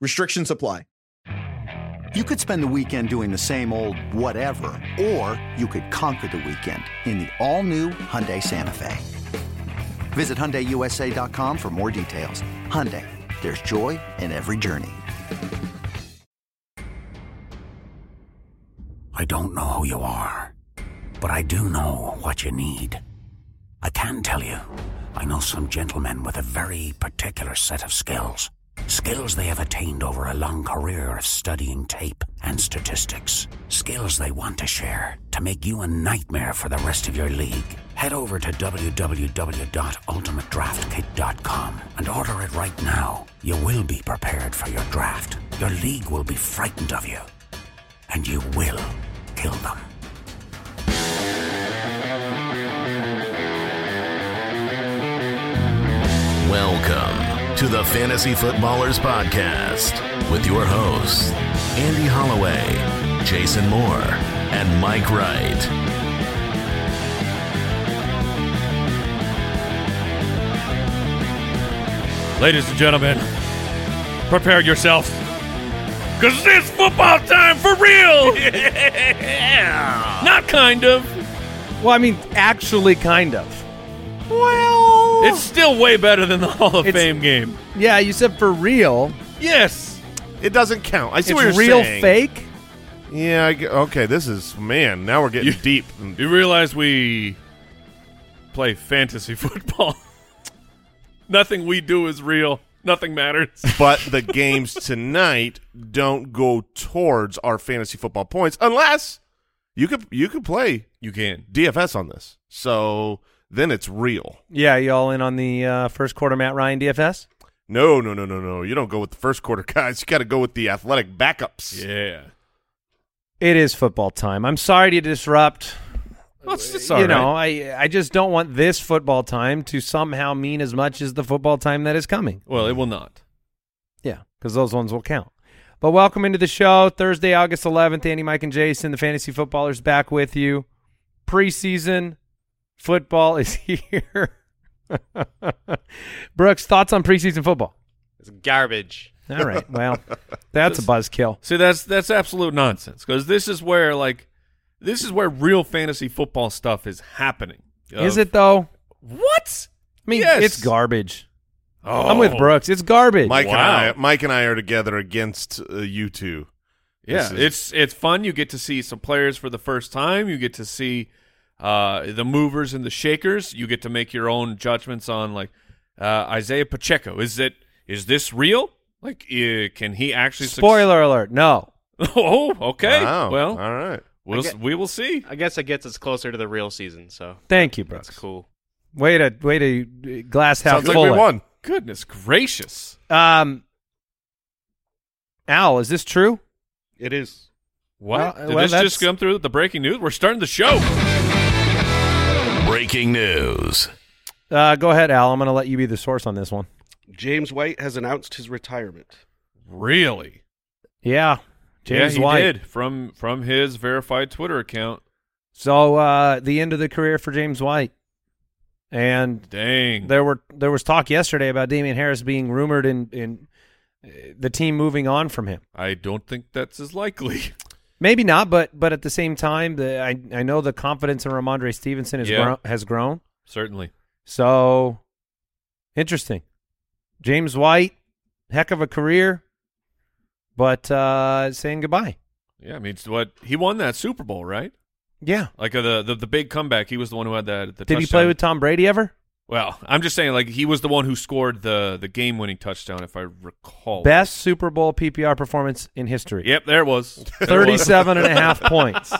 Restrictions apply. You could spend the weekend doing the same old whatever, or you could conquer the weekend in the all-new Hyundai Santa Fe. Visit HyundaiUSA.com for more details. Hyundai, there's joy in every journey. I don't know who you are, but I do know what you need. I can tell you, I know some gentlemen with a very particular set of skills. Skills they have attained over a long career of studying tape and statistics. Skills they want to share to make you a nightmare for the rest of your league. Head over to www.ultimatedraftkit.com and order it right now. You will be prepared for your draft. Your league will be frightened of you. And you will kill them. Welcome to the Fantasy Footballers Podcast with your hosts, Andy Holloway, Jason Moore, and Mike Wright. Ladies and gentlemen, prepare yourself. Because it's football time for real! Yeah! Not kind of. Well, I mean, actually, kind of. Well, it's still way better than the Hall of It's- Fame game. Yeah, you said for real. Yes. It doesn't count. I see It's what you're real saying. fake. Yeah. I okay. This is man. Now we're getting You- deep. You realize we play fantasy football. Nothing we do is real. Nothing matters. but the games tonight don't go towards our fantasy football points unless you could you could play You can. DFS on this. So then it's real. Yeah, you all in on the uh, first quarter Matt Ryan DFS? No, no, no, no, no. You don't go with the first quarter guys. You got to go with the athletic backups. Yeah. It is football time. I'm sorry to disrupt. Well, it's, it's you all know, right. I I just don't want this football time to somehow mean as much as the football time that is coming. Well, it will not. Yeah, because those ones will count. But welcome into the show. Thursday, August 11th. Andy, Mike, and Jason, the fantasy footballers, back with you. Preseason football is here. Brooks, thoughts on preseason football? It's garbage. All right. Well, that's a buzzkill. See, that's that's absolute nonsense because this is where like this is where real fantasy football stuff is happening. Is it though? What? I mean, Yes. it's garbage. Oh. I'm with Brooks. It's garbage. Mike Wow. and I, Mike and I are together against uh, you two. Yeah, is- it's it's fun. You get to see some players for the first time. You get to see uh, the movers and the shakers. You get to make your own judgments on like uh, Isaiah Pacheco. Is it is this real? Like, uh, can he actually? suc- Spoiler alert. No. oh, okay. Wow. Well, all right. we'll get- we will see. I guess it gets us closer to the real season, so Thank you, Brooks. that's cool. Way to way to glass half Sounds like we won. Goodness gracious! Um, Al, is this true? It is. What Well, did well, this that's- just come through? The breaking news. We're starting the show. Breaking news. Uh, go ahead, Al. I'm going to let you be the source on this one. James White has announced his retirement. Really? Yeah, James yeah, he White. did from from his verified Twitter account. So uh, the end of the career for James White, and Dang. there were there was talk yesterday about Damien Harris being rumored in in uh, the team moving on from him. I don't think that's as likely. Maybe not, but but at the same time, the I I know the confidence in Rhamondre Stevenson has Yeah. grown, has grown. Certainly. So interesting. James White, heck of a career, but uh, saying goodbye. Yeah, I mean, it's what he won that Super Bowl, right? Yeah. Like uh, the, the the big comeback. He was the one who had that. The Did he play with Tom Brady ever? Well, I'm just saying, like he was the one who scored the the game winning touchdown, if I recall. Best Super Bowl PPR performance in history. Yep, there it was. There it was. 37 and a half points.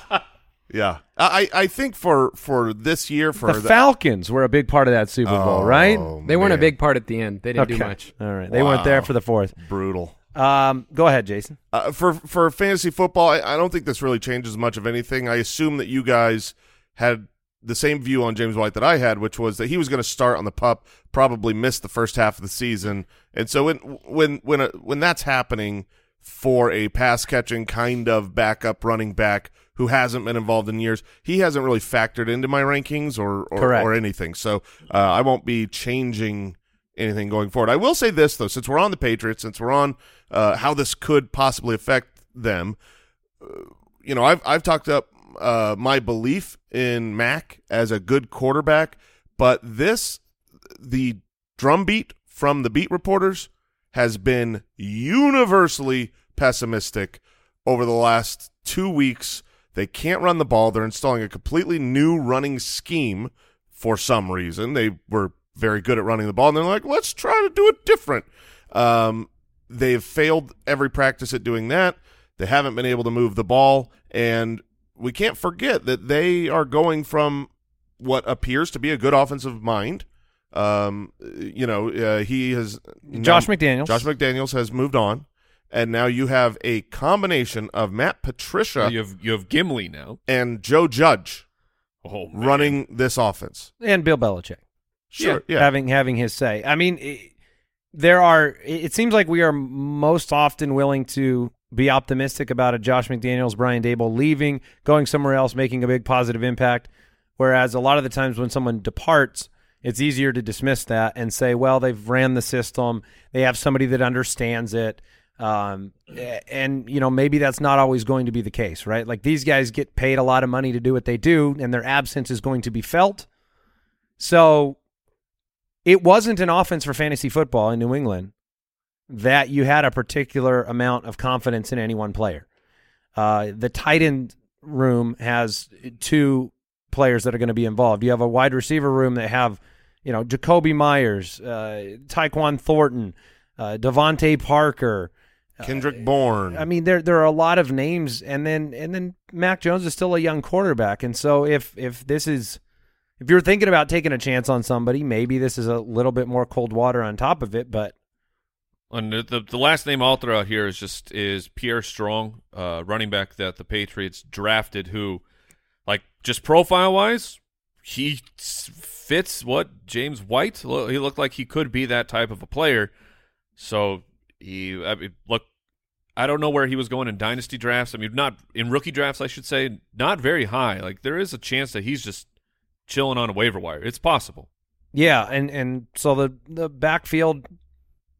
Yeah, I I think for for this year for The Falcons were a big part of that Super Bowl, right? Oh, They weren't a big part at the end. They didn't Okay. do much. All right. They weren't there for the fourth. brutal. Um, go ahead, Jason. Uh, for for fantasy football, I, I don't think this really changes much of anything. I assume that you guys had the same view on James White that I had, which was that he was going to start on the pup, probably miss the first half of the season, and so when when when uh, when that's happening for a pass catching kind of backup running back who hasn't been involved in years, he hasn't really factored into my rankings or or, or anything. So uh, I won't be changing anything going forward. I will say this though, since we're on the Patriots, since we're on uh, how this could possibly affect them, uh, you know, I've I've talked up uh, my belief in Mac as a good quarterback, but this the drumbeat from the beat reporters has been universally pessimistic over the last two weeks. They can't run the ball. They're installing a completely new running scheme for some reason. They were very good at running the ball, and they're like, let's try to do it different. Um, they've failed every practice at doing that. They haven't been able to move the ball, and we can't forget that they are going from what appears to be a good offensive mind. Um, you know, uh, he has Josh now- McDaniels. Josh McDaniels has moved on, and now you have a combination of Matt Patricia you have you have Gimli now. and Joe Judge Oh, running this offense. and Bill Belichick. Sure, yeah. having having his say. I mean, i there are. It it seems like we are most often willing to be optimistic about a Josh McDaniels, Brian Daboll leaving, going somewhere else, making a big positive impact. Whereas a lot of the times when someone departs, it's easier to dismiss that and say, well, they've ran the system, they have somebody that understands it. Um, and you know maybe that's not always going to be the case, right? Like these guys get paid a lot of money to do what they do, and their absence is going to be felt. So it wasn't an offense for fantasy football in New England that you had a particular amount of confidence in any one player. Uh, the tight end room has two players that are going to be involved. You have a wide receiver room that have, you know, Jakobi Meyers, uh, Tyquan Thornton, uh, DeVante Parker. Kendrick Bourne. I mean, there there are a lot of names, and then and then Mac Jones is still a young quarterback, and so if if this is if you're thinking about taking a chance on somebody, maybe this is a little bit more cold water on top of it. But And the, the last name I'll throw out here is just is Pierre Strong, uh, running back that the Patriots drafted. Who, like, just profile wise, he fits what James White. He looked like he could be that type of a player. So he I mean, look. I don't know where he was going in dynasty drafts. I mean, not in rookie drafts, I should say, not very high. Like there is a chance that he's just chilling on a waiver wire. It's possible. yeah, and and so the the backfield,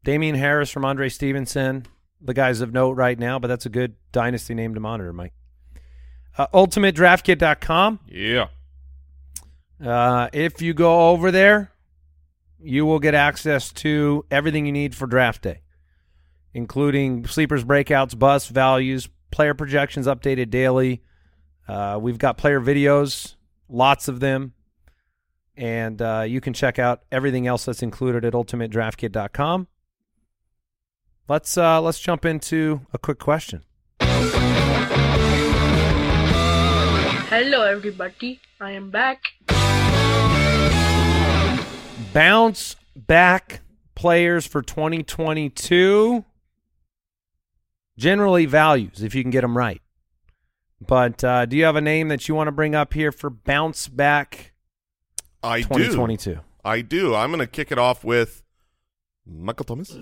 Damien Harris Rhamondre Stevenson, the guys of note right now. But that's a good dynasty name to monitor, Mike. Uh, UltimateDraftKit.com. Yeah. Uh, if you go over there, you will get access to everything you need for draft day, including sleepers, breakouts, bus values, player projections updated daily. Uh, we've got player videos, lots of them, and uh, you can check out everything else that's included at ultimatedraftkit.com. Let's uh, let's jump into a quick question. Hello, everybody. I am back. bounce back players for 2022 generally values if you can get them right but uh, do you have a name that you want to bring up here for bounce back I do. 2022 I do. I'm going to kick it off with Michael Thomas.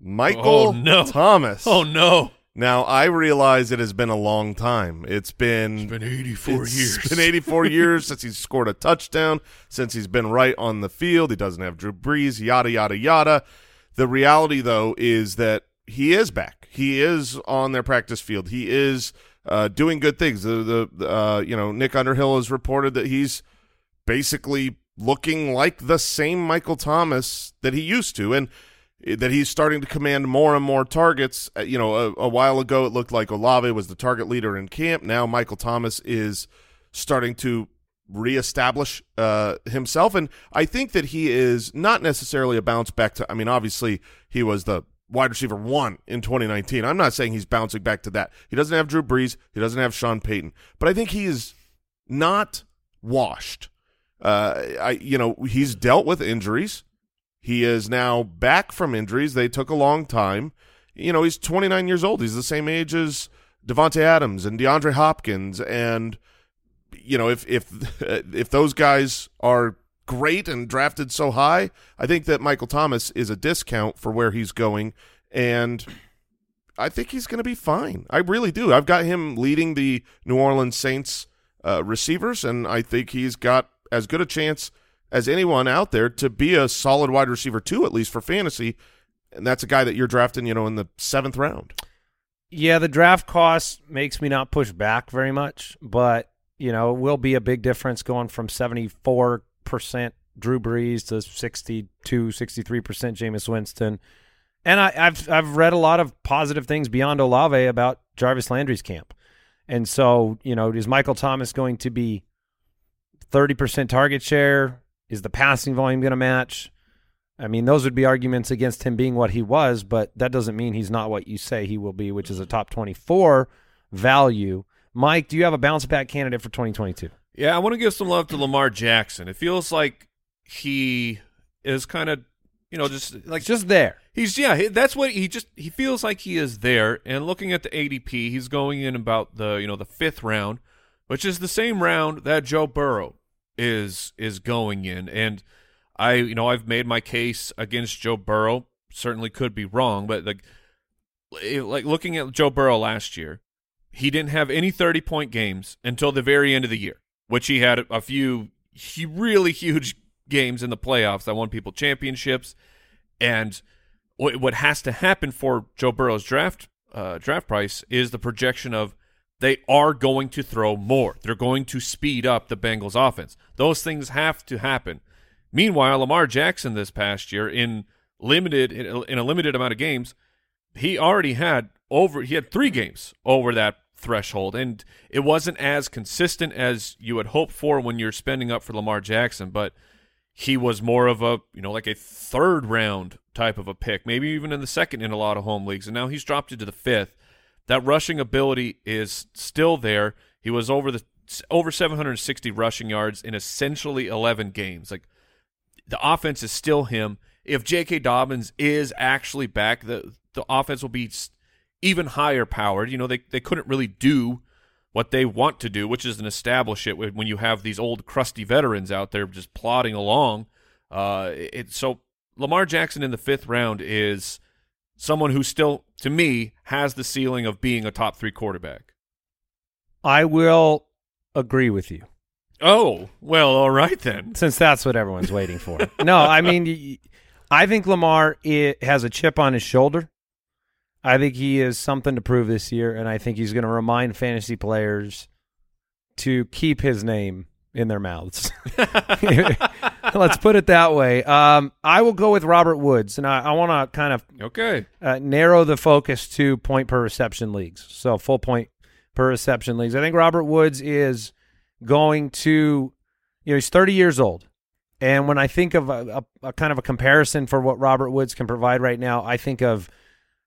Michael Oh, no. Thomas. Oh no. Now I realize it has been a long time. It's been It's been 84 it's years. been 84 years since he's scored a touchdown, since he's been right on the field. He doesn't have Drew Brees, yada yada yada. The reality though is that he is back. He is on their practice field. He is uh, doing good things. The the uh, you know Nick Underhill has reported that he's basically looking like the same Michael Thomas that he used to, and that he's starting to command more and more targets. Uh, You know, a, a while ago it looked like Olave was the target leader in camp. Now Michael Thomas is starting to reestablish uh, himself, and I think that he is not necessarily a bounce back to. I mean, obviously he was the wide receiver one in 2019. I'm not saying he's bouncing back to that. He doesn't have Drew Brees. He doesn't have Sean Payton, but I think he is not washed. Uh, I you know he's dealt with injuries. He is now back from injuries. They took a long time, you know, he's 29 years old. He's the same age as Davante Adams and DeAndre Hopkins, and you know, if if if those guys are great and drafted so high, I think that Michael Thomas is a discount for where he's going, and I think he's going to be fine. I really do. I've got him leading the New Orleans Saints uh, receivers, and I think he's got as good a chance as anyone out there to be a solid wide receiver too, at least for fantasy. And that's a guy that you're drafting, you know, in the seventh round. Yeah, the draft cost makes me not push back very much, but you know, it will be a big difference going from 74% Drew Brees to 62, 63% Jameis Winston. And I, have I've read a lot of positive things beyond Olave about Jarvis Landry's camp. And so, you know, is Michael Thomas going to be 30% target share? Is the passing volume going to match? I mean, those would be arguments against him being what he was, but that doesn't mean he's not what you say he will be, which is a top 24 value. Mike, do you have a bounce back candidate for 2022? Yeah, I want to give some love to Lamar Jackson. It feels like he is kind of, you know, just like just there. He's yeah, that's what he just he feels like he is there. And looking at the ADP, he's going in about the you know the fifth round, which is the same round that Joe Burrow is is going in. And I you know I've made my case against Joe Burrow. Certainly could be wrong, but like like looking at Joe Burrow last year, he didn't have any 30 point games until the very end of the year, which he had a few he really huge games in the playoffs that won people championships. And what what has to happen for Joe Burrow's draft uh, draft price is the projection of they are going to throw more. They're going to speed up the Bengals offense. Those things have to happen. Meanwhile, Lamar Jackson this past year in limited in a, limited amount of games, he already had over he had 3 games over that threshold and it wasn't as consistent as you would hope for when you're spending up for Lamar Jackson, but he was more of a you know like a third round type of a pick, maybe even in the second in a lot of home leagues, and now he's dropped into the fifth. That rushing ability is still there. He was over the over 760 rushing yards in essentially 11 games. Like the offense is still him. If J.K. Dobbins is actually back, the the offense will be even higher powered. You know, they they couldn't really do what they want to do, which is an establish it when you have these old crusty veterans out there just plodding along. Uh, it, so Lamar Jackson in the fifth round is someone who still, to me, has the ceiling of being a top three quarterback. I will agree with you. Oh, well, all right then. Since that's what everyone's waiting for. no, I mean, I think Lamar has a chip on his shoulder. I think he is something to prove this year, and I think he's going to remind fantasy players to keep his name in their mouths. Let's put it that way. Um, I will go with Robert Woods, and I, I want to kind of Okay. uh, narrow the focus to point per reception leagues. So full point per reception leagues. I think Robert Woods is going to, you know, he's 30 years old. And when I think of a, a, a kind of a comparison for what Robert Woods can provide right now, I think of,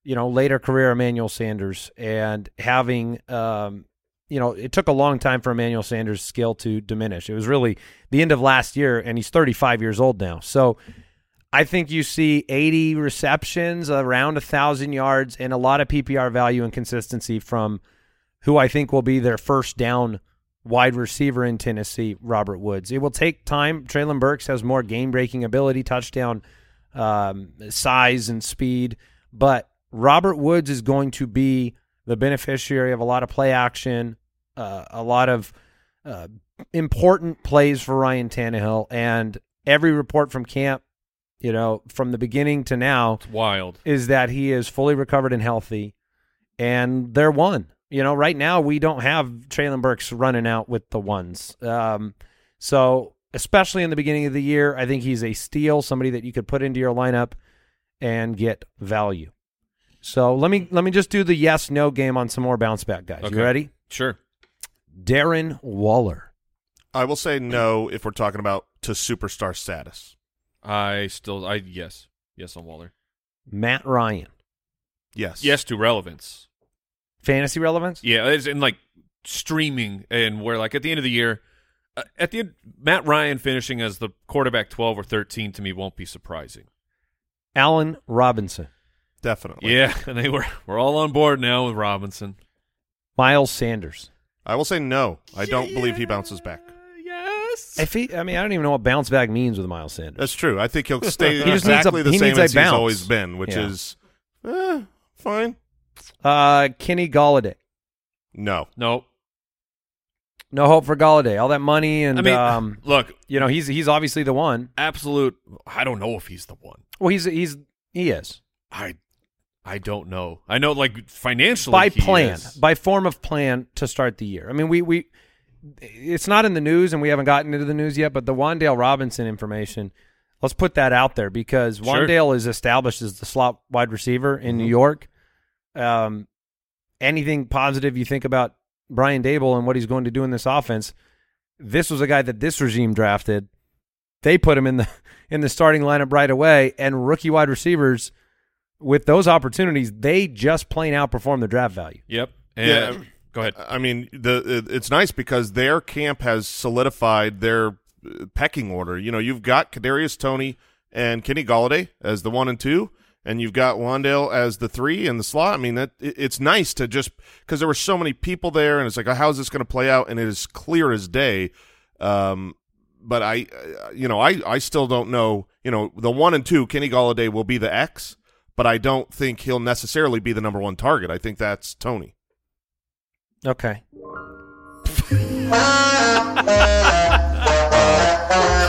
you know, later career Emmanuel Sanders and having, um, you know, it took a long time for Emmanuel Sanders' skill to diminish. It was really the end of last year, and he's 35 years old now. So I think you see 80 receptions, around a thousand yards, and a lot of PPR value and consistency from who I think will be their first down wide receiver in Tennessee, Robert Woods. It will take time. Treylon Burks has more game breaking ability, touchdown um, size and speed, but Robert Woods is going to be the beneficiary of a lot of play action, uh, a lot of uh, important plays for Ryan Tannehill, and every report from camp, you know, from the beginning to now, It's wild. is that he is fully recovered and healthy, and they're one. You know, right now we don't have Treylon Burks running out with the ones. Um, so especially in the beginning of the year, I think he's a steal, somebody that you could put into your lineup and get value. So let me let me just do the yes no game on some more bounce back guys. Okay. You ready? Sure. Darren Waller. I will say no if we're talking about to superstar status. I still, I yes, yes on Waller. Matt Ryan. Yes. Yes to relevance. Fantasy relevance? Yeah, it's in like streaming and where like at the end of the year, uh, at the end, Matt Ryan finishing as the quarterback twelve or thirteen to me won't be surprising. Allen Robinson. definitely. Yeah, and they were we're all on board now with Robinson. Miles Sanders. I will say no. I don't believe he bounces back. Yes. If he, I mean, I don't even know what bounce back means with Miles Sanders. That's true. I think he'll stay He just needs a- exactly the he same needs a as he's always been, which Yeah. is eh, fine. Uh, Kenny Golladay. No. Nope. No hope for Golladay. All that money and I mean, um, look, you know, he's he's obviously the one. absolute. I don't know if he's the one. Well, he's he's he is I I don't know. I know, like financially, by he plan, is. by form of plan to start the year. I mean, we we it's not in the news, and we haven't gotten into the news yet. But the Wan'Dale Robinson information, let's put that out there because Sure. Is established as the slot wide receiver in New York. Um, anything positive you think about Brian Daboll and what he's going to do in this offense? This was a guy that this regime drafted. They put him in the in the starting lineup right away, and rookie wide receivers with those opportunities, they just plain outperform the draft value. Yep. And, Yeah. Go ahead. I mean, the it's nice because their camp has solidified their uh, pecking order. You know, you've got Kadarius Toney and Kenny Golladay as the one and two, and you've got Wan'Dale as the three in the slot. I mean, that it's nice to just because there were so many people there, and it's like, how's this going to play out? And it is clear as day. Um, but I, uh, you know, I I still don't know. You know, the one and two, Kenny Golladay will be the X, but I don't think he'll necessarily be the number one target. I think that's Toney. Okay.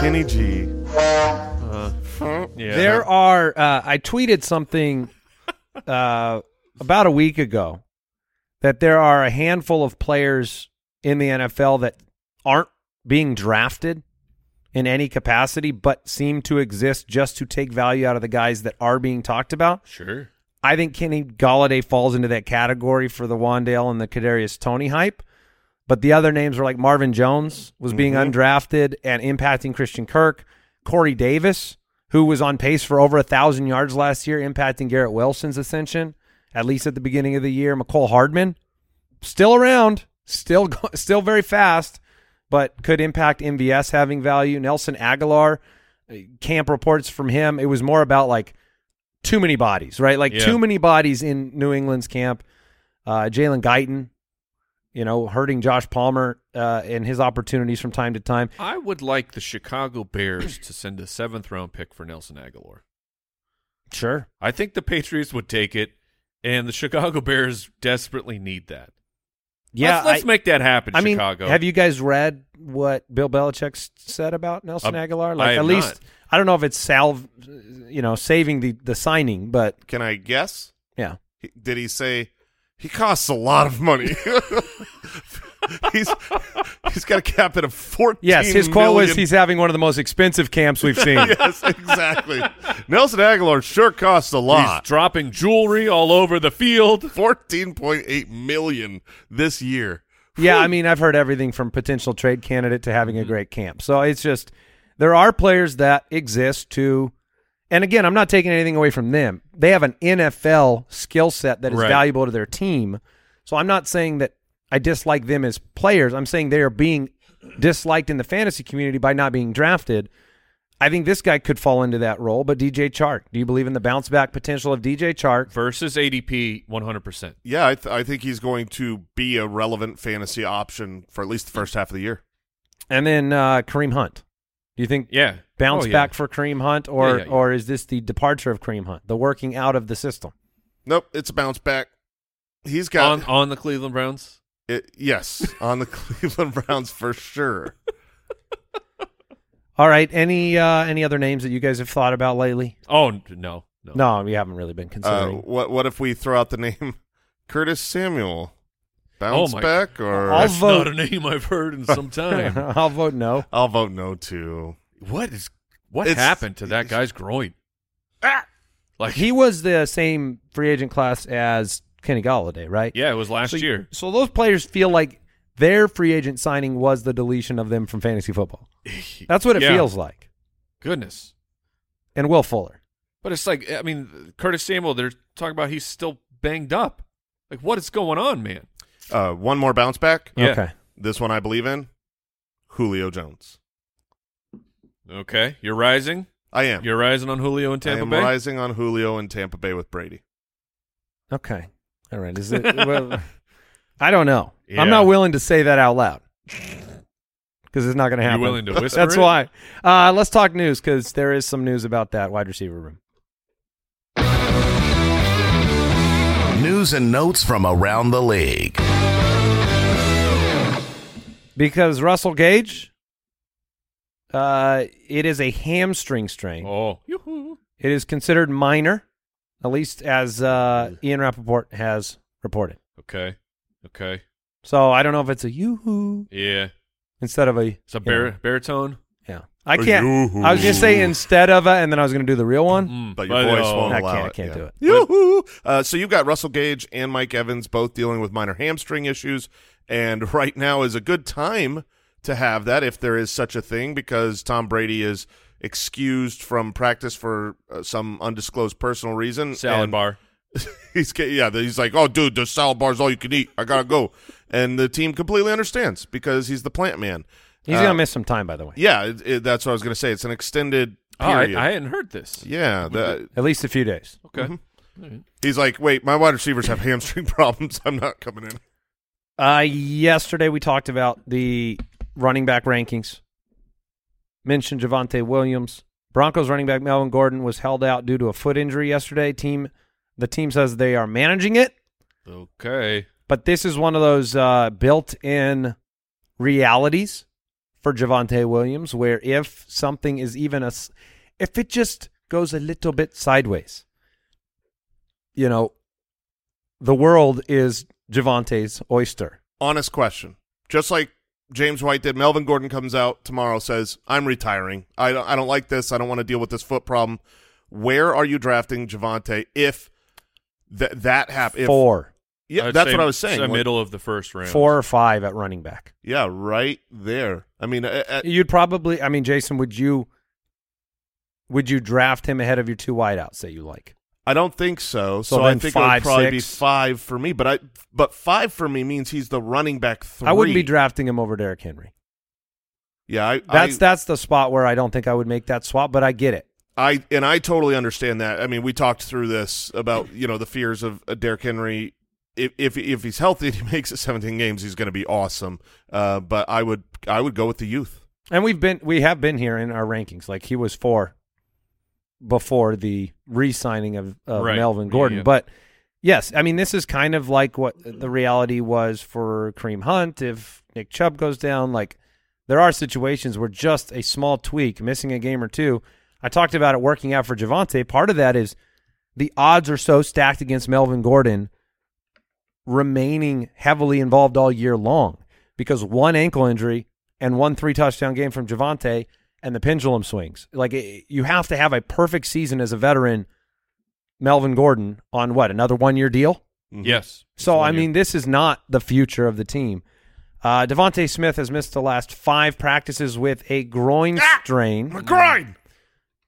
Kenny G. Yeah. There are. Uh, I tweeted something uh, about a week ago that there are a handful of players in the NFL that aren't being drafted in any capacity, but seem to exist just to take value out of the guys that are being talked about. Sure. I think Kenny Golladay falls into that category for the Wan'Dale and the Kadarius Toney hype. But the other names are like Marvin Jones was being mm-hmm. undrafted and impacting Christian Kirk, Corey Davis, who was on pace for over a thousand yards last year, impacting Garrett Wilson's ascension, at least at the beginning of the year. Mecole Hardman, still around, still still very fast, but could impact MVS having value. Nelson Agholor, uh, camp reports from him, it was more about like too many bodies, right? Like Yeah. too many bodies in New England's camp. Uh, Jalen Guyton, you know, hurting Josh Palmer uh, and his opportunities from time to time. I would like the Chicago Bears to send a seventh round pick for Nelson Agholor. Sure. I think the Patriots would take it, and the Chicago Bears desperately need that. Yeah, let's, let's I- make that happen. I mean, Chicago. have you guys read what Bill Belichick said about Nelson Uh, Agholor? Like, at least not. I don't know if it's salve, you know, saving the the signing, but Can I guess? yeah, He- Did he say he costs a lot of money? he's he's got a cap at a fourteen. yes, his quote was he's having one of the most expensive camps we've seen. yes, exactly. Nelson Agholor sure costs a lot. He's dropping jewelry all over the field. Fourteen point eight million this year. Yeah, I mean, I've heard everything from potential trade candidate to having Mm-hmm. a great camp. So it's just there are players that exist to, and again, I'm not taking anything away from them. They have an NFL skill set that is Right. valuable to their team. So I'm not saying that I dislike them as players. I'm saying they are being disliked in the fantasy community by not being drafted. I think this guy could fall into that role, but DJ Chark, do you believe in the bounce back potential of DJ Chark? Versus ADP, 100%. Yeah, I, th- I think he's going to be a relevant fantasy option for at least the first half of the year. And then uh, Kareem Hunt. Do you think Yeah. bounce Oh, yeah. back for Kareem Hunt, or Yeah, yeah, yeah. or is this the departure of Kareem Hunt, the working out of the system? Nope, it's a bounce back. He's got on, on the Cleveland Browns? It, yes on the Cleveland Browns for sure. All right, any uh, any other names that you guys have thought about lately? Oh, no. No. No, we haven't really been Uh, considering. what what if we throw out the name Curtis Samuel? Bounce Oh my- back or I'll That's vote- not a name I've heard in some time. I'll vote no. I'll vote no too. what is what It's- happened to that guy's groin? Like He was the same free agent class as Kenny Golladay, right? yeah, it was last So, year. so those players feel like their free agent signing was the deletion of them from fantasy football. That's what it Yeah. feels like. Goodness. And Will Fuller. But it's like I mean, Curtis Samuel. They're talking about he's still banged up. Like what is going on, man? Uh, one more bounce back. Yeah. Okay. This one I believe in. Julio Jones. Okay, you're rising. I am. You're rising on Julio in Tampa I Tampa am Bay. rising on Julio in Tampa Bay with Brady. Okay. All right. Is it? well, I don't know. Yeah. I'm not willing to say that out loud because it's not going to happen. You happen. willing to whisper That's it? why. Uh, let's talk news because there is some news about that wide receiver room. News and notes from around the league. Because Russell Gage, uh, it is a hamstring strain. Oh, yoo-hoo. It is considered minor, at least as uh, Ian Rapoport has reported. okay, okay, So I don't know if it's a yoo-hoo yeah. instead of a It's a you bar- know, baritone. yeah. I can't. I was gonna say instead of a, and then I was gonna do the real one. Mm, But your voice oh, won't I allow can't. I it, can't yeah. do it. Yoo-hoo! Uh, so you've got Russell Gage and Mike Evans both dealing with minor hamstring issues, and right now is a good time to have that if there is such a thing because Tom Brady is excused from practice for uh, some undisclosed personal reason. Salad and bar. He's yeah, he's like, oh, dude, the salad bar is all you can eat. I gotta go, and the team completely understands because he's the plant man. He's Uh, gonna miss some time, by the way. Yeah, it, it, that's what I was gonna say. It's an extended Oh, I. I hadn't heard this. yeah, the, At least a few days. Okay. Mm-hmm. He's like, wait, my wide receivers have hamstring problems. I'm not coming in. Uh, yesterday we talked about the running back rankings. Mentioned Javonte Williams. Broncos running back Melvin Gordon was held out due to a foot injury yesterday. Team, the team says they are managing it, Okay. but this is one of those uh, built-in realities for Javonte Williams, where if something is even a, if it just goes a little bit sideways, you know, the world is Javonte's oyster. Honest question. Just like James White did, Melvin Gordon comes out tomorrow, says, I'm retiring. I don't, I don't like this. I don't want to deal with this foot problem. Where are you drafting Javonte if th- that happens? Four. Yeah, I'd that's what I was saying. The Like, middle of the first round. four or five at running back. yeah, right there. I mean, uh, You'd probably, I mean, Jason, would you would you draft him ahead of your two wideouts that you like? I don't think so. So So, I think five, it would probably be five for me. But I, but five for me means he's the running back three. I wouldn't be drafting him over Derrick Henry. Yeah, I, That's I, that's the spot where I don't think I would make that swap, but I get it. I and I totally understand that. I mean, we talked through this about you know the fears of uh, Derrick Henry. If if if he's healthy and he makes it 17 games, he's going to be awesome. Uh, but I would I would go with the youth. And we've been we have been here in our rankings. Like he was four before the re-signing of, of Right. Melvin Yeah, Gordon. yeah. But yes, I mean this is kind of like what the reality was for Kareem Hunt. If Nick Chubb goes down, like there are situations where just a small tweak, missing a game or two. I talked about it working out for Javonte. Part of that is the odds are so stacked against Melvin Gordon remaining heavily involved all year long because one ankle injury and one three touchdown game from Javonte and the pendulum swings. Like it, you have to have a perfect season as a veteran, Melvin Gordon, on what another one year deal. Yes. So I year. mean, this is not the future of the team. Uh, DeVonta Smith has missed the last five practices with a groin strain, grind.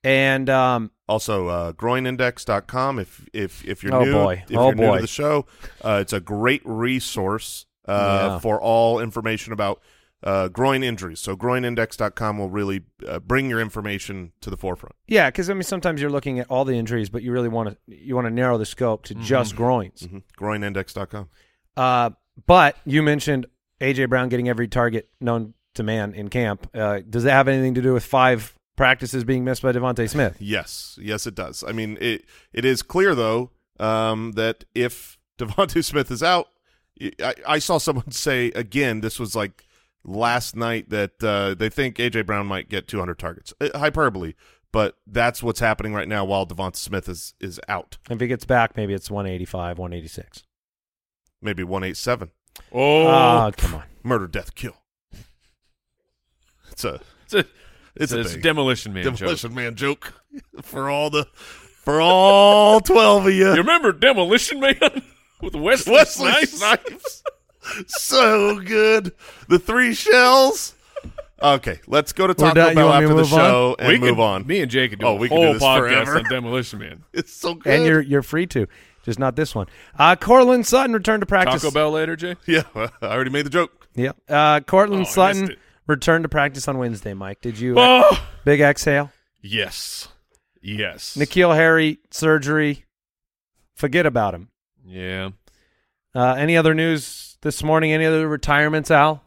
and um, Also, uh, groinindex.com. If if if you're Oh, new, boy. if Oh, you're new boy. to the show, uh, it's a great resource uh, Yeah. for all information about uh, groin injuries. So, groinindex.com will really uh, bring your information to the forefront. yeah, because I mean, sometimes you're looking at all the injuries, but you really want to you want to narrow the scope to just groins. hmm Groinindex.com. Uh, but you mentioned AJ Brown getting every target known to man in camp. Uh, does that have anything to do with five practices being missed by DeVonta Smith? Yes, yes, it does. I mean, it it is clear though um, that if DeVonta Smith is out, I, I saw someone say again. This was like last night that uh, they think AJ Brown might get 200 targets. Uh, hyperbole, but that's what's happening right now while DeVonta Smith is is out. If he gets back, maybe it's 185, 186. Maybe 187. Oh, Ah, come on. Murder, death, kill. It's a it's a, it's a it's thing. demolition man. joke. demolition man joke for all the for all 12 of you. You remember Demolition Man with Wesley, Wesley Snipes? Snipes. So good. The three shells. Okay, let's go to We're Taco done. You Bell want me after to the move on? show and we move could, on. Me and Jay could do Oh, a we could do whole this podcast forever. on Demolition Man. It's so good. And you're you're free to, just not this one. Uh, Courtland Sutton returned to practice. Taco Bell later, Jay. yeah, I already made the joke. Yeah. Uh, Courtland Oh, I Sutton it. returned to practice on Wednesday. Mike, did you Oh, big exhale? yes, yes. N'Keal Harry surgery. Forget about him. Yeah. Uh, any other news this morning? Any other retirements, Al?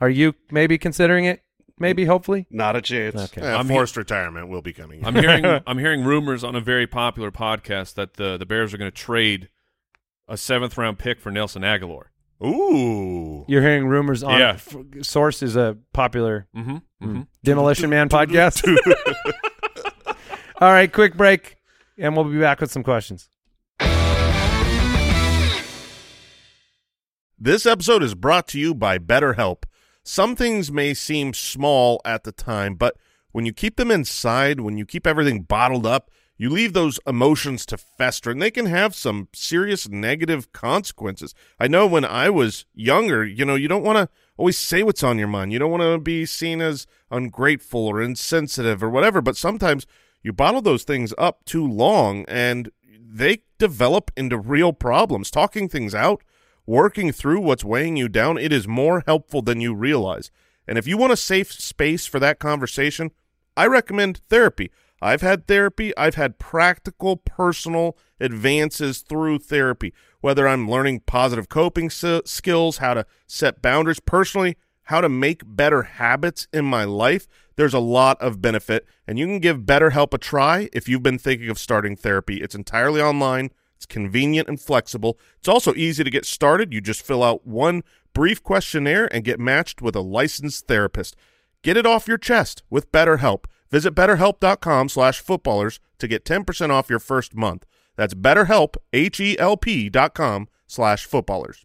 Are you maybe considering it? Maybe, hopefully. Not a chance. Okay. Yeah, I'm forced retirement will be coming. I'm hearing I'm hearing rumors on a very popular podcast that the the Bears are going to trade a seventh round pick for Nelson Agholor. Ooh. You're hearing rumors on. Yeah. f- Source is a popular Mm-hmm. Mm-hmm. Demolition Man podcast. All right, quick break, and we'll be back with some questions. This episode is brought to you by BetterHelp. Some things may seem small at the time, but when you keep them inside, when you keep everything bottled up, you leave those emotions to fester, and they can have some serious negative consequences. I know when I was younger, you know, you don't want to always say what's on your mind. You don't want to be seen as ungrateful or insensitive or whatever, but sometimes you bottle those things up too long and they develop into real problems. Talking things out working through what's weighing you down, it is more helpful than you realize. And if you want a safe space for that conversation, I recommend therapy. I've had therapy. I've had practical, personal advances through therapy, whether I'm learning positive coping skills, how to set boundaries personally, how to make better habits in my life. There's a lot of benefit, and you can give BetterHelp a try if you've been thinking of starting therapy. It's entirely online. It's convenient and flexible. It's also easy to get started. You just fill out one brief questionnaire and get matched with a licensed therapist. Get it off your chest with BetterHelp. Visit betterhelp.com slash footballers to get 10% off your first month. That's betterhelp, H-E-L-P dot com slash footballers.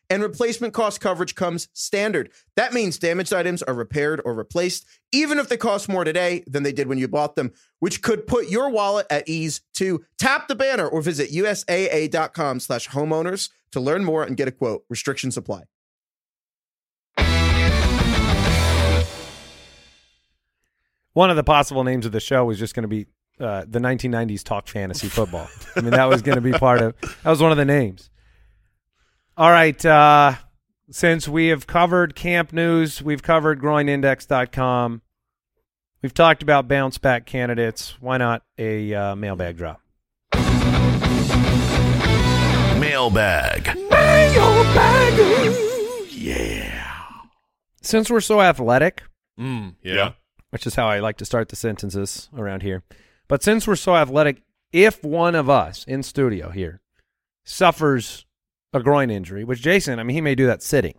and replacement cost coverage comes standard. That means damaged items are repaired or replaced, even if they cost more today than they did when you bought them, which could put your wallet at ease too. Tap the banner or visit USAA.com slash homeowners to learn more and get a quote. Restrictions apply. One of the possible names of the show was just going to be uh, the 1990s Talk Fantasy Football. I mean, that was going to be part of. That was one of the names. All right. Uh, since we have covered camp news, we've covered groinindex.com. We've talked about bounce back candidates. Why not a uh, mailbag drop? Mailbag. Mailbag. Yeah. Since we're so athletic, Mm, yeah. Yeah. which is how I like to start the sentences around here. But since we're so athletic, if one of us in studio here suffers a groin injury, which Jason, I mean, he may do that sitting.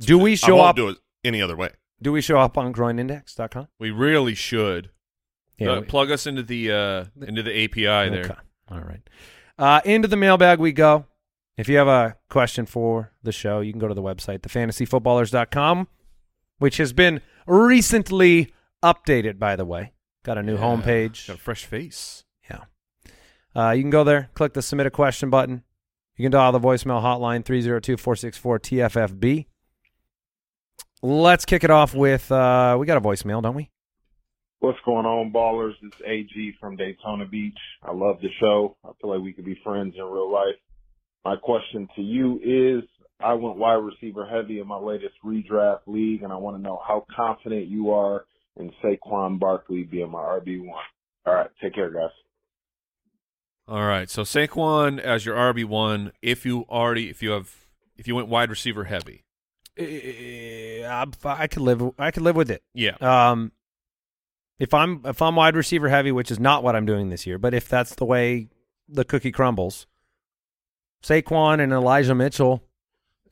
Do we I show won't up? do it any other way. Do we show up on groinindex.com? We really should. Yeah, Uh, we- plug us into the uh, into the API there. Okay. All right. Uh, into the mailbag we go. If you have a question for the show, you can go to the website, thefantasyfootballers.com, which has been recently updated, by the way. Got a new homepage. Got a fresh face. Yeah. Uh, you can go there, click the submit a question button. You can dial the voicemail hotline 302 464 TFFB. Let's kick it off with uh, we got a voicemail, don't we? What's going on, ballers? It's AG from Daytona Beach. I love the show. I feel like we could be friends in real life. My question to you is I went wide receiver heavy in my latest redraft league, and I want to know how confident you are in Saquon Barkley being my RB1. All right, take care, guys. All right. So Saquon as your RB one. If you already, if you have, if you went wide receiver heavy. I'm fi- I could live. I could live with it. Yeah. Um, if I'm if I'm wide receiver heavy, which is not what I'm doing this year, but if that's the way the cookie crumbles, Saquon and Elijah Mitchell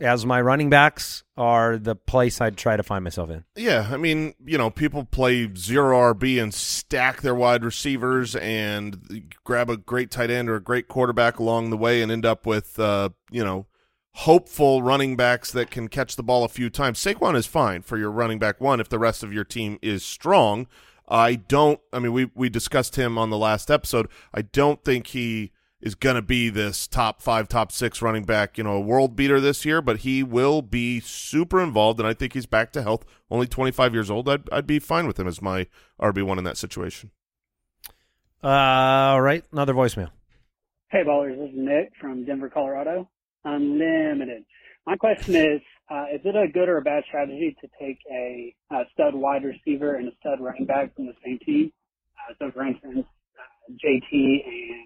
as my running backs are the place I'd try to find myself in. Yeah, I mean, you know, people play zero RB and stack their wide receivers and grab a great tight end or a great quarterback along the way and end up with, uh, you know, hopeful running backs that can catch the ball a few times. Saquon is fine for your running back one if the rest of your team is strong. I don't. I mean, we we discussed him on the last episode. I don't think he is going to be this top five, top six running back, you know, a world beater this year, but he will be super involved, and I think he's back to health. Only 25 years old. I'd, I'd be fine with him as my RB1 in that situation. Uh, all right, another voicemail. Hey, ballers, this is Nick from Denver, Colorado. Unlimited. My question is, uh, is it a good or a bad strategy to take a, uh stud wide receiver and a stud running back from the same team? Uh, so, for instance, uh, JT and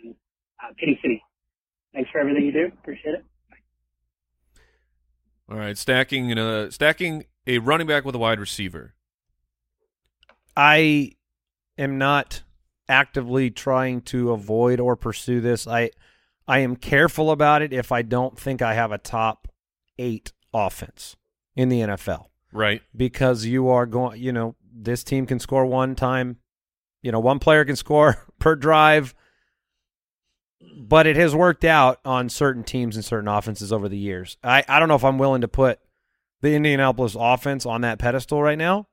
uh, Kitty City. Thanks for everything you do. Appreciate it. All right, stacking a stacking a running back with a wide receiver. I am not actively trying to avoid or pursue this. I I am careful about it if I don't think I have a top 8 offense in the NFL. Right. Because you are going, you know, this team can score one time, you know, one player can score per drive, but it has worked out on certain teams and certain offenses over the years. I I don't know if I'm willing to put the Indianapolis offense on that pedestal right now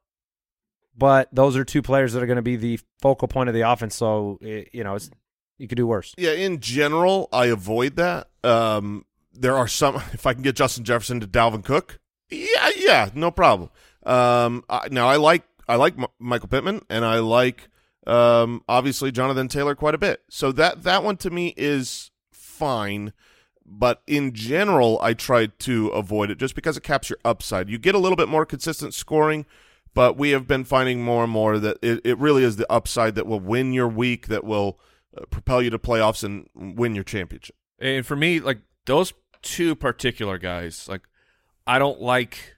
but those are two players that are going to be the focal point of the offense. So it, you know, it's you could do worse. Yeah, in general, I avoid that. Um, there are some. If I can get Justin Jefferson to Dalvin Cook, yeah, yeah, no problem. Um, I, now I like I like M- Michael Pittman, and I like um, obviously Jonathan Taylor quite a bit. So that that one to me is fine. But in general, I try to avoid it just because it caps your upside. You get a little bit more consistent scoring but we have been finding more and more that it, it really is the upside that will win your week, that will uh, propel you to playoffs and win your championship. And for me, like those two particular guys, like I don't like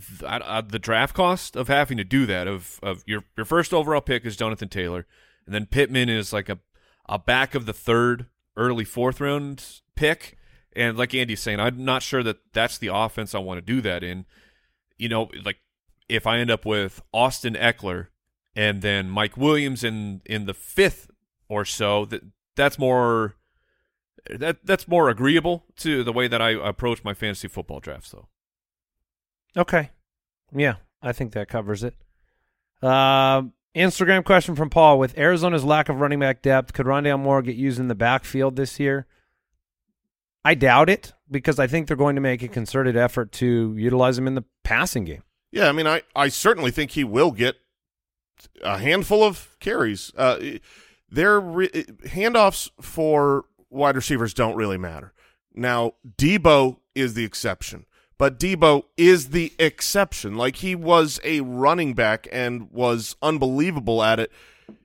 th- the draft cost of having to do that. Of of your your first overall pick is Jonathan Taylor, and then Pittman is like a a back of the third, early fourth round pick. And like Andy's saying, I'm not sure that that's the offense I want to do that in. You know, like if I end up with Austin Ekeler and then Mike Williams in in the fifth or so, that that's more that that's more agreeable to the way that I approach my fantasy football drafts, though. Okay, yeah, I think that covers it. Uh, Instagram question from Paul: With Arizona's lack of running back depth, could Rondale Moore get used in the backfield this year? I doubt it because I think they're going to make a concerted effort to utilize him in the passing game. Yeah, I mean, I, I certainly think he will get a handful of carries. Uh, their re- handoffs for wide receivers don't really matter. Now, Deebo is the exception, but Deebo is the exception. Like he was a running back and was unbelievable at it.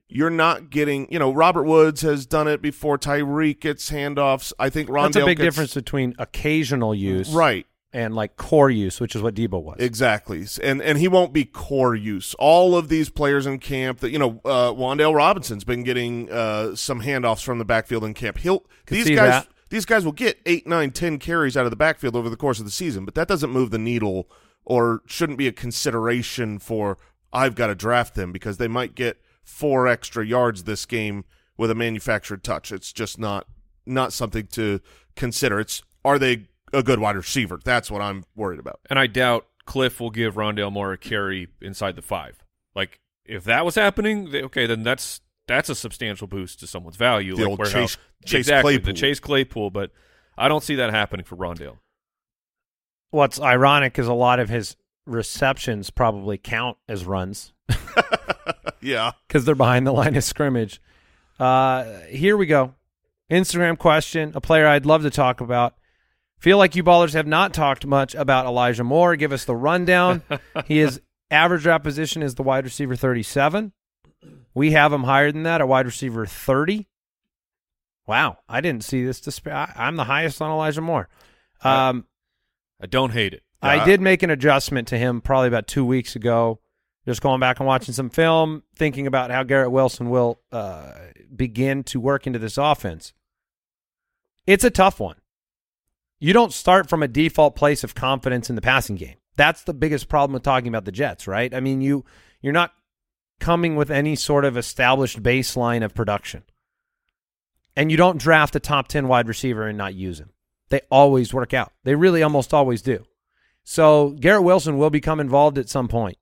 You're not getting, you know, Robert Woods has done it before. Tyreek gets handoffs. I think Rondale. That's a big gets, difference between occasional use, right, and like core use, which is what Deebo was. Exactly, and and he won't be core use. All of these players in camp that you know, uh, Wan'Dale Robinson's been getting uh, some handoffs from the backfield in camp. He'll Could these guys that. These guys will get eight, nine, ten carries out of the backfield over the course of the season, but that doesn't move the needle or shouldn't be a consideration for I've got to draft them because they might get four extra yards this game with a manufactured touch. It's just not not something to consider. It's are they a good wide receiver? That's what I'm worried about. And I doubt Kliff will give Rondale Moore a carry inside the five. Like if that was happening, okay, then that's that's a substantial boost to someone's value. The like old where Chase- how- Chase exactly, Claypool. the Chase Claypool, but I don't see that happening for Rondale. What's ironic is a lot of his receptions probably count as runs Yeah. because they're behind the line of scrimmage. Uh, here we go. Instagram question: A player I'd love to talk about. Feel like you ballers have not talked much about Elijah Moore. Give us the rundown. he is average draft position is the wide receiver thirty-seven. We have him higher than that at wide receiver thirty. Wow, I didn't see this. Disp- I, I'm the highest on Elijah Moore. Um, I don't hate it. I did make an adjustment to him probably about two weeks ago. Just going back and watching some film, thinking about how Garrett Wilson will uh, begin to work into this offense. It's a tough one. You don't start from a default place of confidence in the passing game. That's the biggest problem with talking about the Jets, right? I mean, you you're not coming with any sort of established baseline of production. And you don't draft a top 10 wide receiver and not use him. They always work out. They really almost always do. So Garrett Wilson will become involved at some point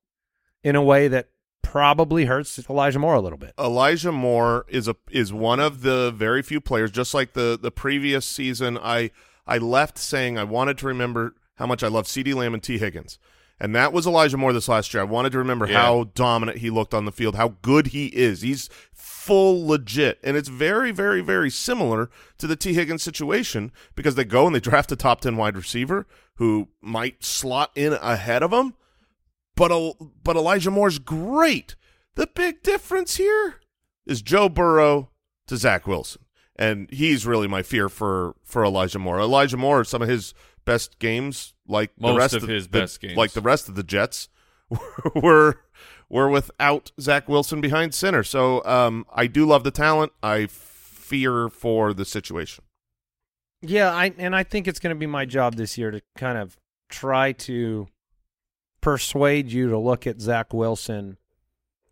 in a way that probably hurts Elijah Moore a little bit. Elijah Moore is a is one of the very few players. Just like the the previous season, I I left saying I wanted to remember how much I love CeeDee Lamb and Tee Higgins, And that was Elijah Moore this last year. I wanted to remember Yeah. how dominant he looked on the field, how good he is. He's full legit. And it's very, very, very similar to the Tee Higgins situation because they go and they draft a top 10 wide receiver who might slot in ahead of him. But, but Elijah Moore's great. The big difference here is Joe Burrow to Zach Wilson. And he's really my fear for, for Elijah Moore. Elijah Moore, some of his best games, like the Most rest of his the- best games. like the rest of the Jets, were were without Zach Wilson behind center. So um, I do love the talent. I fear for the situation. Yeah, I and I think it's going to be my job this year to kind of try to persuade you to look at Zach Wilson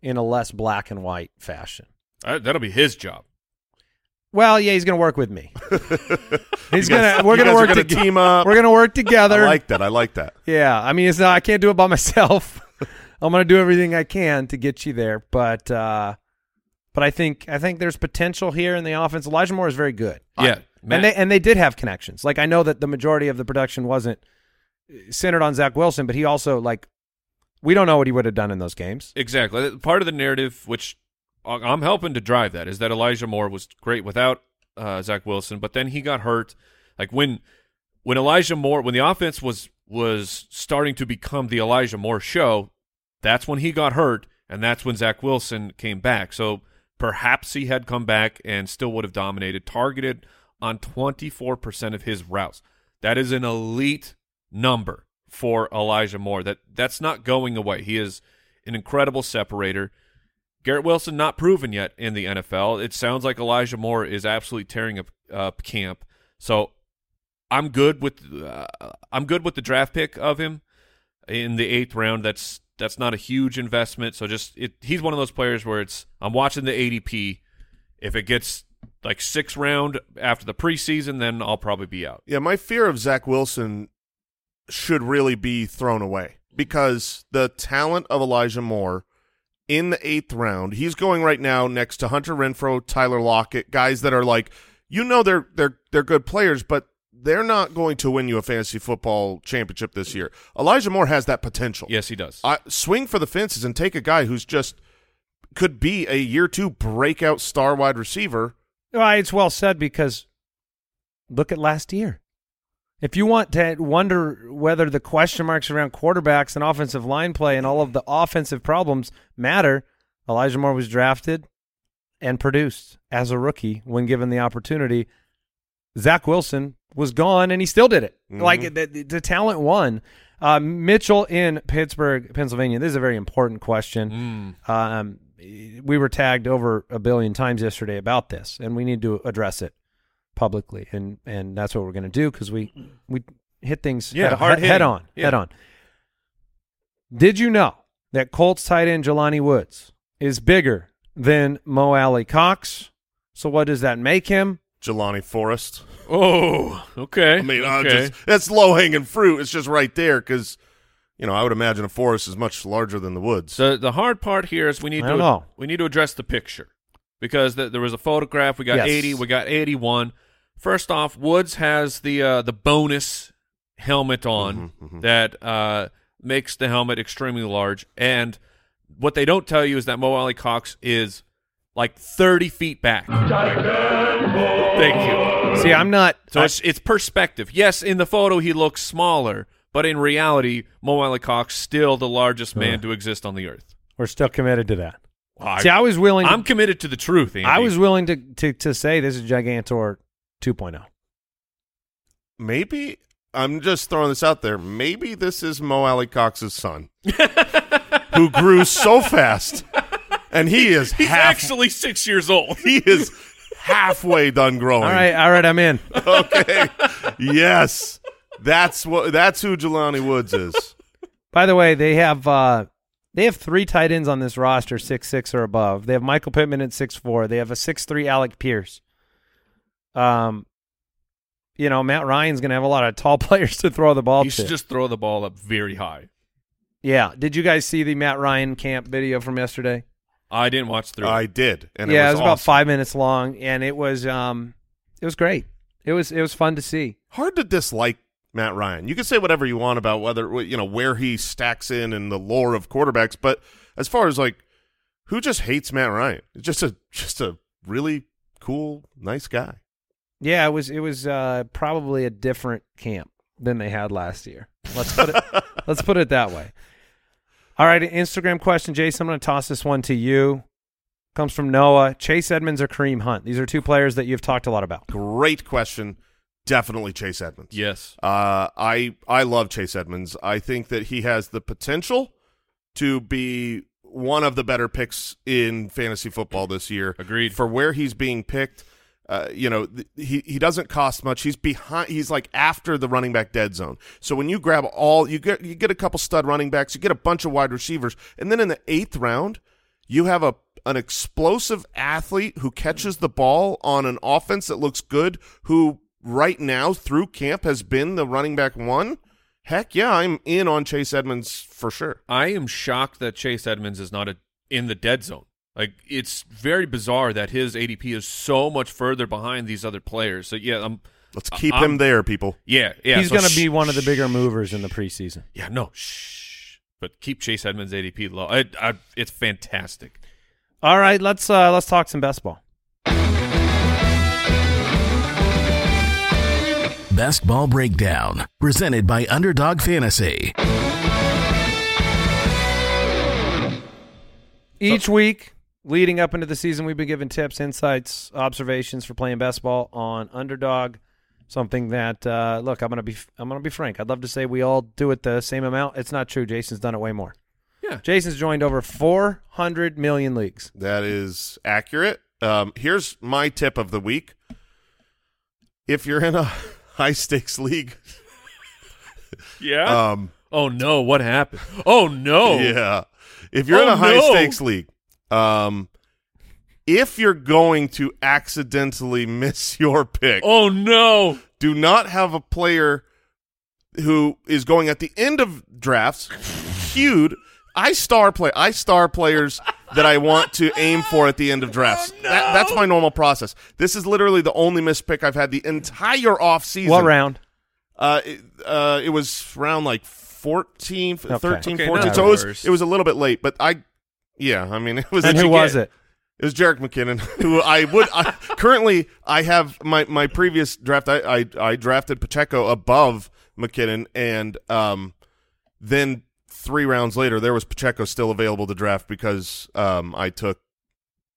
in a less black and white fashion. Uh, that'll be his job. Well, yeah, he's going to work with me. He's You guys- gonna. We're you gonna guys are work gonna toge- team up. We're gonna work together. I like that. I like that. Yeah, I mean, it's not. I can't do it by myself. I'm gonna do everything I can to get you there, but uh, but I think I think there's potential here in the offense. Elijah Moore is very good. Yeah, Matt- and they and they did have connections. Like I know that the majority of the production wasn't centered on Zach Wilson, but he also like we don't know what he would have done in those games. Exactly. Part of the narrative, which I- I'm helping to drive that, is that Elijah Moore was great without uh, Zach Wilson, but then he got hurt. Like when when Elijah Moore, when the offense was was starting to become the Elijah Moore show, that's when he got hurt, and that's when Zach Wilson came back. So perhaps he had come back and still would have dominated, targeted on 24% of his routes. That is an elite number for Elijah Moore. That that's not going away. He is an incredible separator. Garrett Wilson not proven yet in the NFL. It sounds like Elijah Moore is absolutely tearing up, up camp. So I'm good with uh, I'm good with the draft pick of him in the eighth round. That's that's not a huge investment. So just it, he's one of those players where it's I'm watching the ADP. If it gets like sixth round after the preseason, then I'll probably be out. Yeah, my fear of Zach Wilson should really be thrown away because the talent of Elijah Moore in the eighth round, he's going right now next to Hunter Renfrow, Tyler Lockett, guys that are like, you know, they're they're they're good players, but they're not going to win you a fantasy football championship this year. Elijah Moore has that potential. Yes, he does. I, swing for the fences and take a guy who's just could be a year two breakout star wide receiver. Well, it's well said because look at last year. If you want to wonder whether the question marks around quarterbacks and offensive line play and all of the offensive problems matter, Elijah Moore was drafted and produced as a rookie when given the opportunity. Zach Wilson was gone and he still did it. Mhm. Like the, the talent won. Uh, Mitchell in Pittsburgh, Pennsylvania. This is a very important question. Mm. Um, we were tagged over a billion times yesterday about this, and we need to address it publicly, and and that's what we're going to do because we we hit things Yeah, head, hard head, head on Yeah. head on. Did you know that Colts tight end Jelani Woods is bigger than Mo Alie-Cox? So what does that make him? Jelani Forrest. Oh, okay. I mean, uh, okay. just, that's low hanging fruit. It's just right there because, you know, I would imagine a forest is much larger than the woods. So the hard part here is we need I to know. we need to address the picture because th- there was a photograph. We got Yes. eighty. We got eighty one. First off, Woods has the uh, the bonus helmet on Mhm, mhm. that uh, makes the helmet extremely large. And what they don't tell you is that Mo Alie-Cox is like thirty feet back. Thank you. See, I'm not. So I- it's it's perspective. Yes, in the photo he looks smaller, but in reality, Mo Alie-Cox still the largest man to exist on the earth. we're still committed to that. I, See, I was willing. I'm committed to the truth. Andy. I was willing to, to to say this is Gigantor. 2.0. Maybe, I'm just throwing this out there. Maybe this is Mo Alie-Cox's son who grew so fast. And he is He's half, actually six years old. he is halfway done growing. All right, all right, I'm in. Okay. yes. That's what that's who Jelani Woods is. By the way, they have uh, they have three tight ends on this roster, six six or above. They have Michael Pittman at six four. They have a six three Alec Pierce. Um, you know Matt Ryan's going to have a lot of tall players to throw the ball You to. should just throw the ball up very high. yeah. Did you guys see the Matt Ryan camp video from yesterday? I didn't watch through. I did. And yeah, it was, it was about awesome. five minutes long, and it was um, it was great. It was it was fun to see. Hard to dislike Matt Ryan. You can say whatever you want about whether you know where he stacks in in the lore of quarterbacks, but as far as like who just hates Matt Ryan? It's just a just a really cool, nice guy. Yeah, it was it was uh, probably a different camp than they had last year. Let's put it let's put it that way. All right, Instagram question, Jason. I'm going to toss this one to you. Comes from Noah. Chase Edmonds or Kareem Hunt? These are two players that you've talked a lot about. Great question. Definitely Chase Edmonds. Yes. Uh, I I love Chase Edmonds. I think that he has the potential to be one of the better picks in fantasy football this year. Agreed. For where he's being picked, uh, you know, th- he he doesn't cost much. He's behind. He's like after the running back dead zone. So when you grab all, you get you get a couple stud running backs, you get a bunch of wide receivers, and then in the eighth round, you have a an explosive athlete who catches the ball on an offense that looks good, who right now through camp has been the running back one. Heck yeah, I'm in on Chase Edmonds for sure. I am shocked that Chase Edmonds is not a, in the dead zone. Like it's very bizarre that his ADP is so much further behind these other players. So yeah, I'm. Let's keep I'm- him there, people. Yeah, yeah. He's so going to shh, be one of the shh. bigger movers in the preseason. Yeah, no, shh. But keep Chase Edmonds ADP low. I, I, it's fantastic. All right, let's uh, let's talk some best ball. Best Ball Breakdown, presented by Underdog Fantasy. Each week leading up into the season, we've been giving tips, insights, observations for playing best ball on Underdog. Something that uh, look, I'm gonna be I'm gonna be frank. I'd love to say we all do it the same amount. It's not true. Jason's done it way more. Yeah. Jason's joined over 400 million leagues. That is accurate. Um, here's my tip of the week. If you're in a high stakes league, Yeah. um, oh no, what happened? Oh no. yeah, if you're in Oh, a high no. stakes league, um, if you're going to accidentally miss your pick, Oh no. do not have a player who is going at the end of drafts queued. I star play. I star players that I want to aim for at the end of drafts. That, that's my normal process. This is literally the only missed pick I've had the entire off season. What round? Uh, it, uh, it was around like 14, 13, Okay, 14. not So it was, it was a little bit late, but I, yeah, I mean, it was. And who was get. it? It was Jerick McKinnon, who I would I, currently I have my my previous draft. I, I I drafted Pacheco above McKinnon, and um, then three rounds later there was Pacheco still available to draft because um I took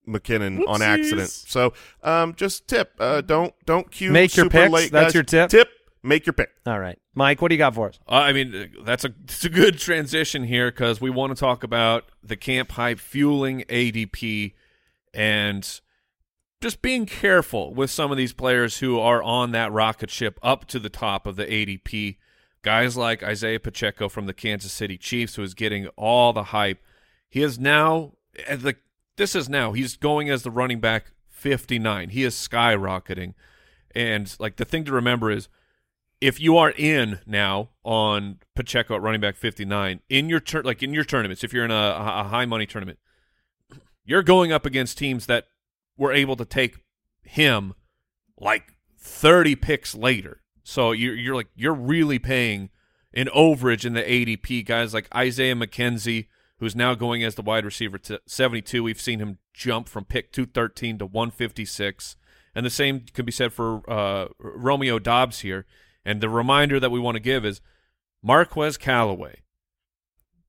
McKinnon on accident. So um, just tip, uh, don't don't queue Make your picks? late. That's guys. your tip? Tip, make your pick. All right, Mike. What do you got for us? Uh, I mean, uh, that's a it's a good transition here because we want to talk about the camp hype fueling ADP and just being careful with some of these players who are on that rocket ship up to the top of the ADP. Guys like Isaiah Pacheco from the Kansas City Chiefs, who is getting all the hype. He is now at the this is now he's going as the running back 59. He is skyrocketing. And like the thing to remember is if you are in now on Pacheco at running back 59 in your tur- like in your tournaments, if you're in a, a high money tournament, you're going up against teams that were able to take him like 30 picks later. So you're you're like you're really paying an overage in the ADP guys like Isaiah McKenzie, who's now going as the wide receiver to 72. We've seen him jump from pick 213 to 156, and the same could be said for uh, Romeo Doubs here. And the reminder that we want to give is Marquez Callaway,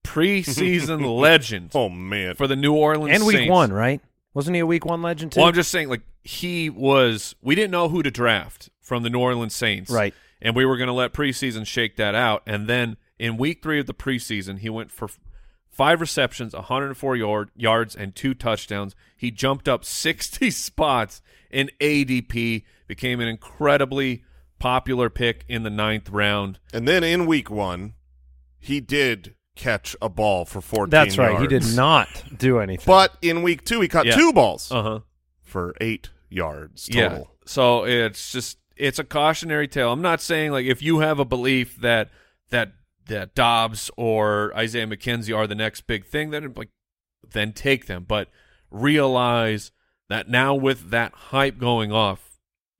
preseason legend Oh man, for the New Orleans Saints. And week Saints. one, right? Wasn't he a week one legend too? Well, I'm just saying, like he was. We didn't know who to draft from the New Orleans Saints, Right. And we were going to let preseason shake that out. And then in week three of the preseason, he went for five receptions, 104 yard, yards, and two touchdowns. He jumped up 60 spots in ADP, became an incredibly popular pick in the ninth round. and then in week one, he did catch a ball for 14 That's right. He did not do anything. But in week two, he caught Yeah. two balls Uh huh. for eight yards total. Yeah. So it's just it's a cautionary tale. I'm not saying like if you have a belief that that that Doubs or Isaiah McKenzie are the next big thing, then like then take them. But realize that now with that hype going off,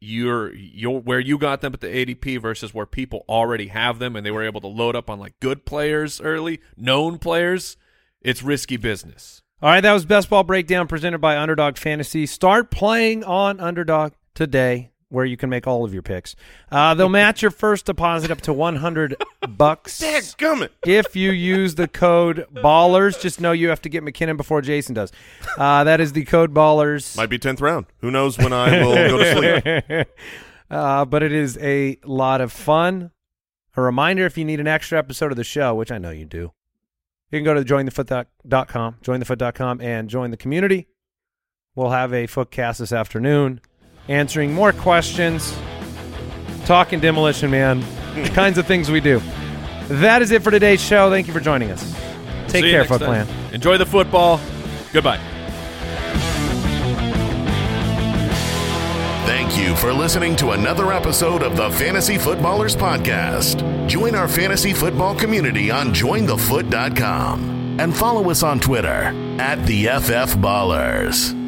you're you're where you got them at the ADP versus where people already have them and they were able to load up on like good players early, known players, it's risky business. All right, that was Best Ball Breakdown presented by Underdog Fantasy. Start playing on Underdog today, where you can make all of your picks. Uh, they'll match your first deposit up to 100 bucks. Dadgummit. If you use the code BALLERS, just know you have to get McKinnon before Jason does. Uh, that is the code BALLERS. Might be 10th round. Who knows when I will go to sleep. uh, but it is a lot of fun. A reminder if you need an extra episode of the show, which I know you do, you can go to jointhefoot.com, jointhefoot.com, and join the community. We'll have a footcast this afternoon answering more questions, talking demolition man, the kinds of things we do. That is it for today's show. Thank you for joining us. Take See care, next Foot. Clan. Enjoy the football. Goodbye. Thank you for listening to another episode of the Fantasy Footballers Podcast. Join our fantasy football community on jointhefoot.com and follow us on Twitter at the FF Ballers.